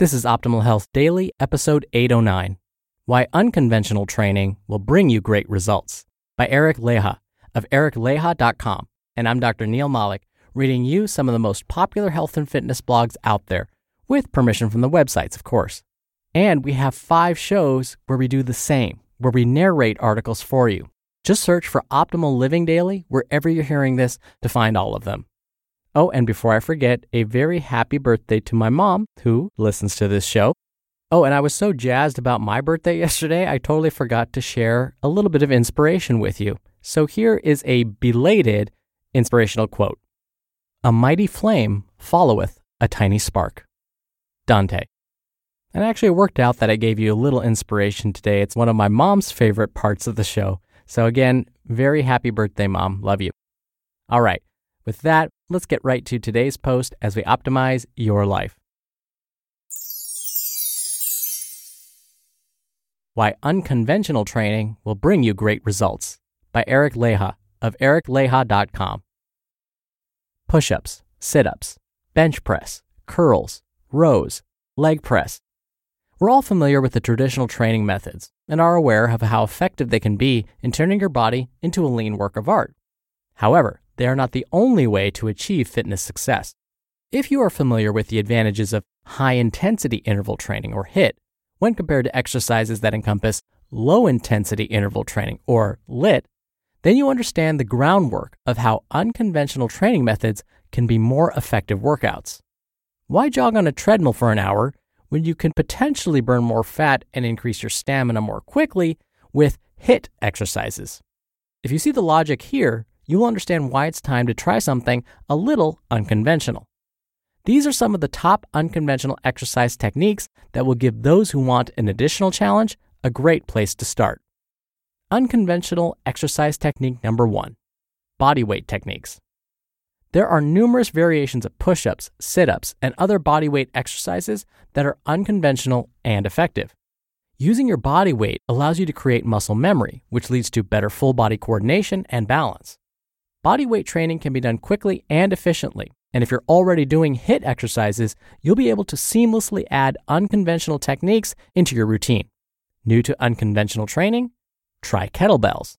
This is Optimal Health Daily, episode 809 Why Unconventional Training Will Bring You Great Results by Eric Leija of ericleija.com. And I'm Dr. Neal Malik, reading you some of the most popular health and fitness blogs out there, with permission from the websites, of course. And we have five shows where we do the same, where we narrate articles for you. Just search for Optimal Living Daily wherever you're hearing this to find all of them. Oh, and before I forget, a very happy birthday to my mom, who listens to this show. Oh, and I was so jazzed about my birthday yesterday, I totally forgot to share a little bit of inspiration with you. So here is a belated inspirational quote A mighty flame followeth a tiny spark. Dante. And actually, it worked out that I gave you a little inspiration today. It's one of my mom's favorite parts of the show. So, again, very happy birthday, mom. Love you. All right. With that, let's get right to today's post as we optimize your life. Why Unconventional Training Will Bring You Great Results by Eric Leija of ericleija.com. Push ups, sit ups, bench press, curls, rows, leg press. We're all familiar with the traditional training methods and are aware of how effective they can be in turning your body into a lean work of art. However, they are not the only way to achieve fitness success. If you are familiar with the advantages of high intensity interval training or HIT when compared to exercises that encompass low intensity interval training or LIT, then you understand the groundwork of how unconventional training methods can be more effective workouts. Why jog on a treadmill for an hour when you can potentially burn more fat and increase your stamina more quickly with HIT exercises? If you see the logic here, you will understand why it's time to try something a little unconventional. These are some of the top unconventional exercise techniques that will give those who want an additional challenge a great place to start. Unconventional exercise technique number one body weight techniques. There are numerous variations of push ups, sit ups, and other body weight exercises that are unconventional and effective. Using your body weight allows you to create muscle memory, which leads to better full body coordination and balance. Body weight training can be done quickly and efficiently. And if you're already doing HIT exercises, you'll be able to seamlessly add unconventional techniques into your routine. New to unconventional training? Try kettlebells.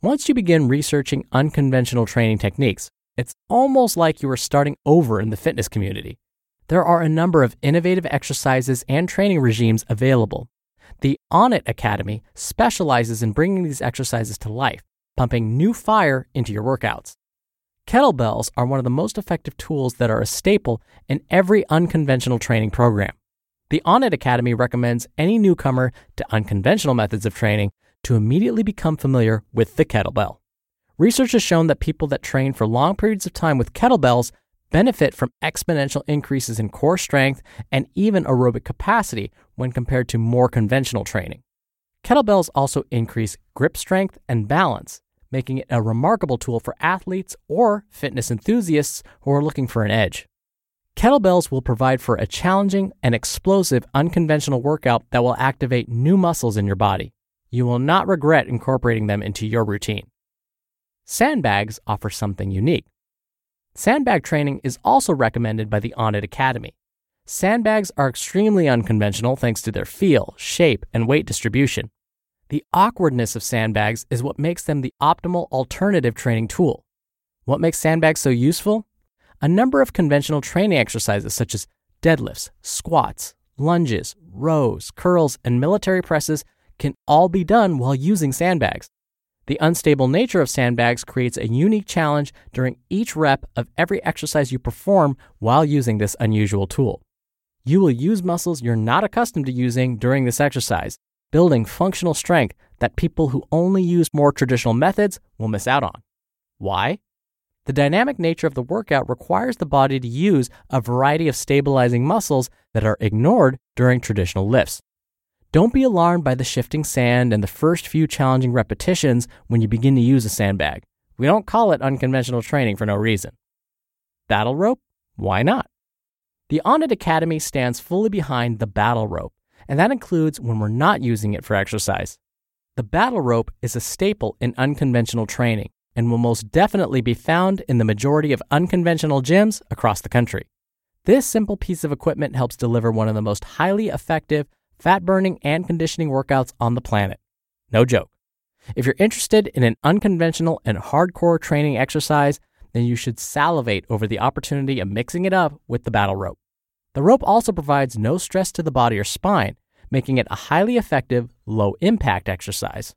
Once you begin researching unconventional training techniques, it's almost like you are starting over in the fitness community. There are a number of innovative exercises and training regimes available. The Onnit Academy specializes in bringing these exercises to life pumping new fire into your workouts. Kettlebells are one of the most effective tools that are a staple in every unconventional training program. The Onnit Academy recommends any newcomer to unconventional methods of training to immediately become familiar with the kettlebell. Research has shown that people that train for long periods of time with kettlebells benefit from exponential increases in core strength and even aerobic capacity when compared to more conventional training. Kettlebells also increase grip strength and balance, making it a remarkable tool for athletes or fitness enthusiasts who are looking for an edge. Kettlebells will provide for a challenging and explosive unconventional workout that will activate new muscles in your body. You will not regret incorporating them into your routine. Sandbags offer something unique. Sandbag training is also recommended by the Onnit Academy. Sandbags are extremely unconventional thanks to their feel, shape, and weight distribution. The awkwardness of sandbags is what makes them the optimal alternative training tool. What makes sandbags so useful? A number of conventional training exercises such as deadlifts, squats, lunges, rows, curls, and military presses can all be done while using sandbags. The unstable nature of sandbags creates a unique challenge during each rep of every exercise you perform while using this unusual tool. You will use muscles you're not accustomed to using during this exercise, building functional strength that people who only use more traditional methods will miss out on. Why? The dynamic nature of the workout requires the body to use a variety of stabilizing muscles that are ignored during traditional lifts. Don't be alarmed by the shifting sand and the first few challenging repetitions when you begin to use a sandbag. We don't call it unconventional training for no reason. Battle rope? Why not? The Onnit Academy stands fully behind the battle rope, and that includes when we're not using it for exercise. The battle rope is a staple in unconventional training and will most definitely be found in the majority of unconventional gyms across the country. This simple piece of equipment helps deliver one of the most highly effective fat burning and conditioning workouts on the planet. No joke. If you're interested in an unconventional and hardcore training exercise, then you should salivate over the opportunity of mixing it up with the battle rope. The rope also provides no stress to the body or spine, making it a highly effective, low impact exercise.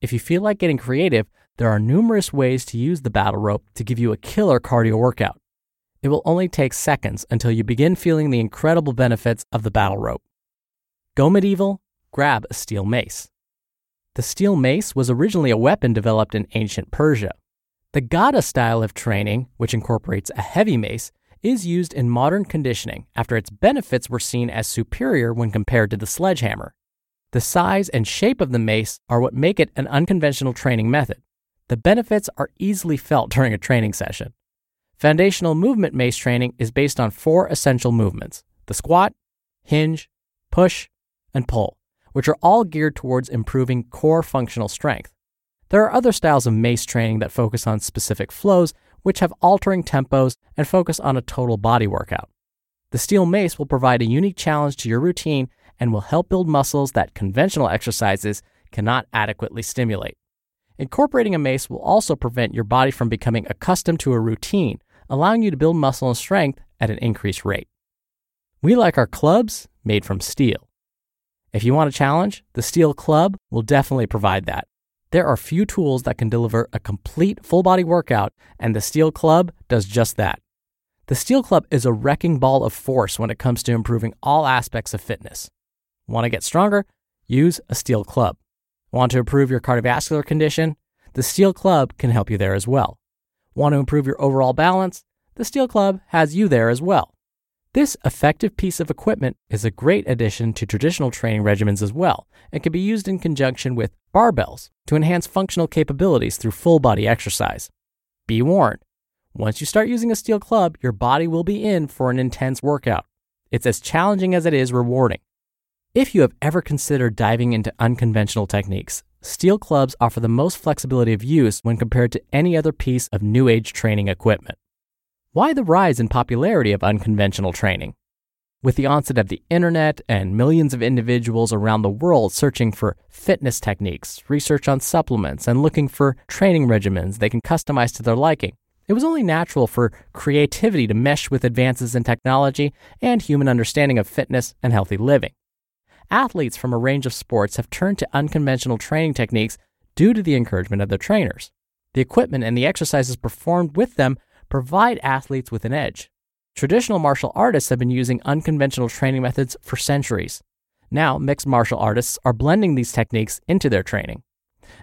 If you feel like getting creative, there are numerous ways to use the battle rope to give you a killer cardio workout. It will only take seconds until you begin feeling the incredible benefits of the battle rope. Go medieval, grab a steel mace. The steel mace was originally a weapon developed in ancient Persia. The Gada style of training, which incorporates a heavy mace, is used in modern conditioning after its benefits were seen as superior when compared to the sledgehammer. The size and shape of the mace are what make it an unconventional training method. The benefits are easily felt during a training session. Foundational movement mace training is based on four essential movements the squat, hinge, push, and pull, which are all geared towards improving core functional strength. There are other styles of mace training that focus on specific flows, which have altering tempos and focus on a total body workout. The steel mace will provide a unique challenge to your routine and will help build muscles that conventional exercises cannot adequately stimulate. Incorporating a mace will also prevent your body from becoming accustomed to a routine, allowing you to build muscle and strength at an increased rate. We like our clubs made from steel. If you want a challenge, the Steel Club will definitely provide that. There are few tools that can deliver a complete full body workout, and the Steel Club does just that. The Steel Club is a wrecking ball of force when it comes to improving all aspects of fitness. Want to get stronger? Use a Steel Club. Want to improve your cardiovascular condition? The Steel Club can help you there as well. Want to improve your overall balance? The Steel Club has you there as well. This effective piece of equipment is a great addition to traditional training regimens as well and can be used in conjunction with barbells to enhance functional capabilities through full body exercise. Be warned, once you start using a steel club, your body will be in for an intense workout. It's as challenging as it is rewarding. If you have ever considered diving into unconventional techniques, steel clubs offer the most flexibility of use when compared to any other piece of new age training equipment. Why the rise in popularity of unconventional training? With the onset of the internet and millions of individuals around the world searching for fitness techniques, research on supplements, and looking for training regimens they can customize to their liking, it was only natural for creativity to mesh with advances in technology and human understanding of fitness and healthy living. Athletes from a range of sports have turned to unconventional training techniques due to the encouragement of their trainers. The equipment and the exercises performed with them provide athletes with an edge. Traditional martial artists have been using unconventional training methods for centuries. Now, mixed martial artists are blending these techniques into their training.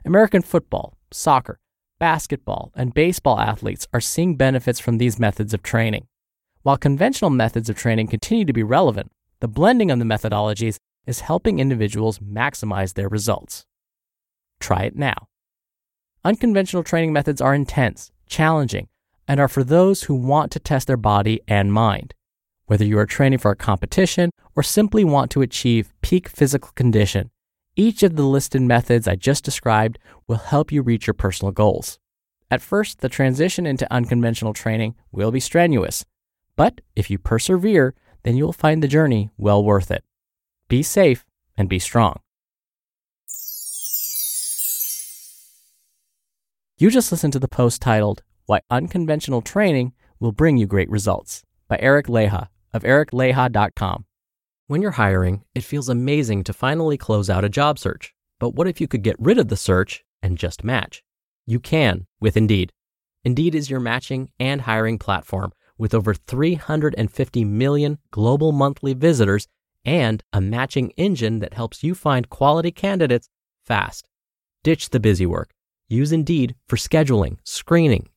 American football, soccer, basketball, and baseball athletes are seeing benefits from these methods of training. While conventional methods of training continue to be relevant, the blending of the methodologies is helping individuals maximize their results. Try it now. Unconventional training methods are intense, challenging, and are for those who want to test their body and mind. Whether you are training for a competition or simply want to achieve peak physical condition, each of the listed methods I just described will help you reach your personal goals. At first, the transition into unconventional training will be strenuous, but if you persevere, then you will find the journey well worth it. Be safe and be strong. You just listened to the post titled, Why Unconventional Training Will Bring You Great Results by Eric Leija of ericleija.com. When you're hiring, it feels amazing to finally close out a job search. But what if you could get rid of the search and just match? You can with Indeed. Indeed is your matching and hiring platform with over 350 million global monthly visitors and a matching engine that helps you find quality candidates fast. Ditch the busy work. Use Indeed for scheduling, screening,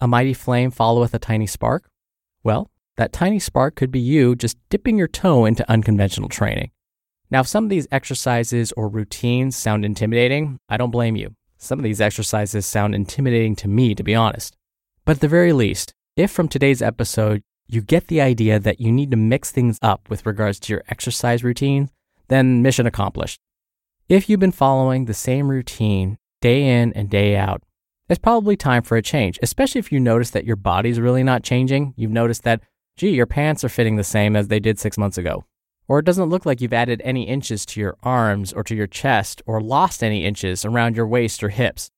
A mighty flame followeth a tiny spark? Well, that tiny spark could be you just dipping your toe into unconventional training. Now, if some of these exercises or routines sound intimidating, I don't blame you. Some of these exercises sound intimidating to me, to be honest. But at the very least, if from today's episode you get the idea that you need to mix things up with regards to your exercise routine, then mission accomplished. If you've been following the same routine day in and day out, it's probably time for a change, especially if you notice that your body's really not changing. You've noticed that, gee, your pants are fitting the same as they did six months ago. Or it doesn't look like you've added any inches to your arms or to your chest or lost any inches around your waist or hips.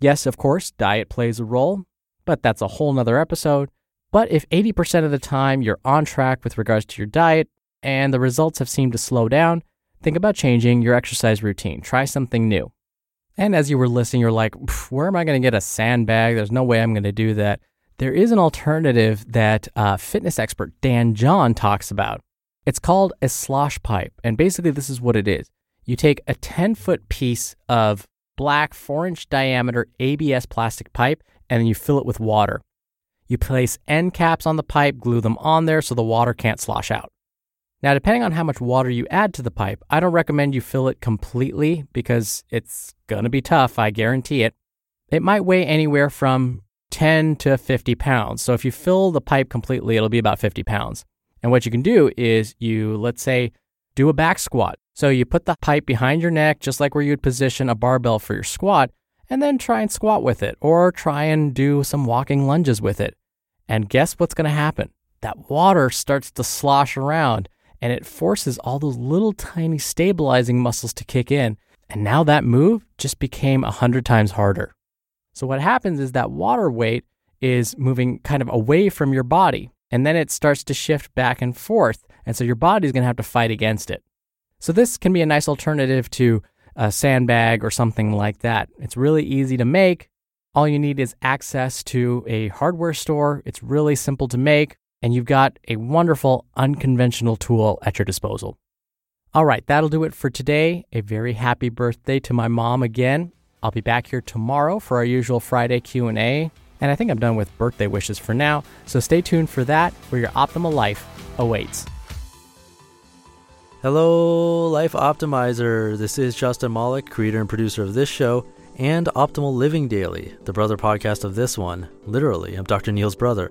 Yes, of course, diet plays a role, but that's a whole nother episode. But if 80% of the time you're on track with regards to your diet and the results have seemed to slow down, think about changing your exercise routine. Try something new. And as you were listening, you're like, where am I going to get a sandbag? There's no way I'm going to do that. There is an alternative that uh, fitness expert Dan John talks about. It's called a slosh pipe. And basically, this is what it is you take a 10 foot piece of black, four inch diameter ABS plastic pipe, and then you fill it with water. You place end caps on the pipe, glue them on there so the water can't slosh out. Now, depending on how much water you add to the pipe, I don't recommend you fill it completely because it's going to be tough, I guarantee it. It might weigh anywhere from 10 to 50 pounds. So if you fill the pipe completely, it'll be about 50 pounds. And what you can do is you, let's say, do a back squat. So you put the pipe behind your neck, just like where you'd position a barbell for your squat, and then try and squat with it or try and do some walking lunges with it. And guess what's going to happen? That water starts to slosh around and it forces all those little tiny stabilizing muscles to kick in. And now that move just became a hundred times harder. So what happens is that water weight is moving kind of away from your body, and then it starts to shift back and forth. And so your body's to have to fight against it. So this can be a nice alternative to a sandbag or something like that. It's really easy to make. All you need is access to a hardware store. It's really simple to make and you've got a wonderful unconventional tool at your disposal. All right, that'll do it for today. A very happy birthday to my mom again. I'll be back here tomorrow for our usual Friday Q&A, and I think I'm done with birthday wishes for now, so stay tuned for that where your optimal life awaits. Hello, Life Optimizer. This is Justin Malik, creator and producer of this show and Optimal Living Daily, the brother podcast of this one. Literally, I'm Dr. Neal's brother.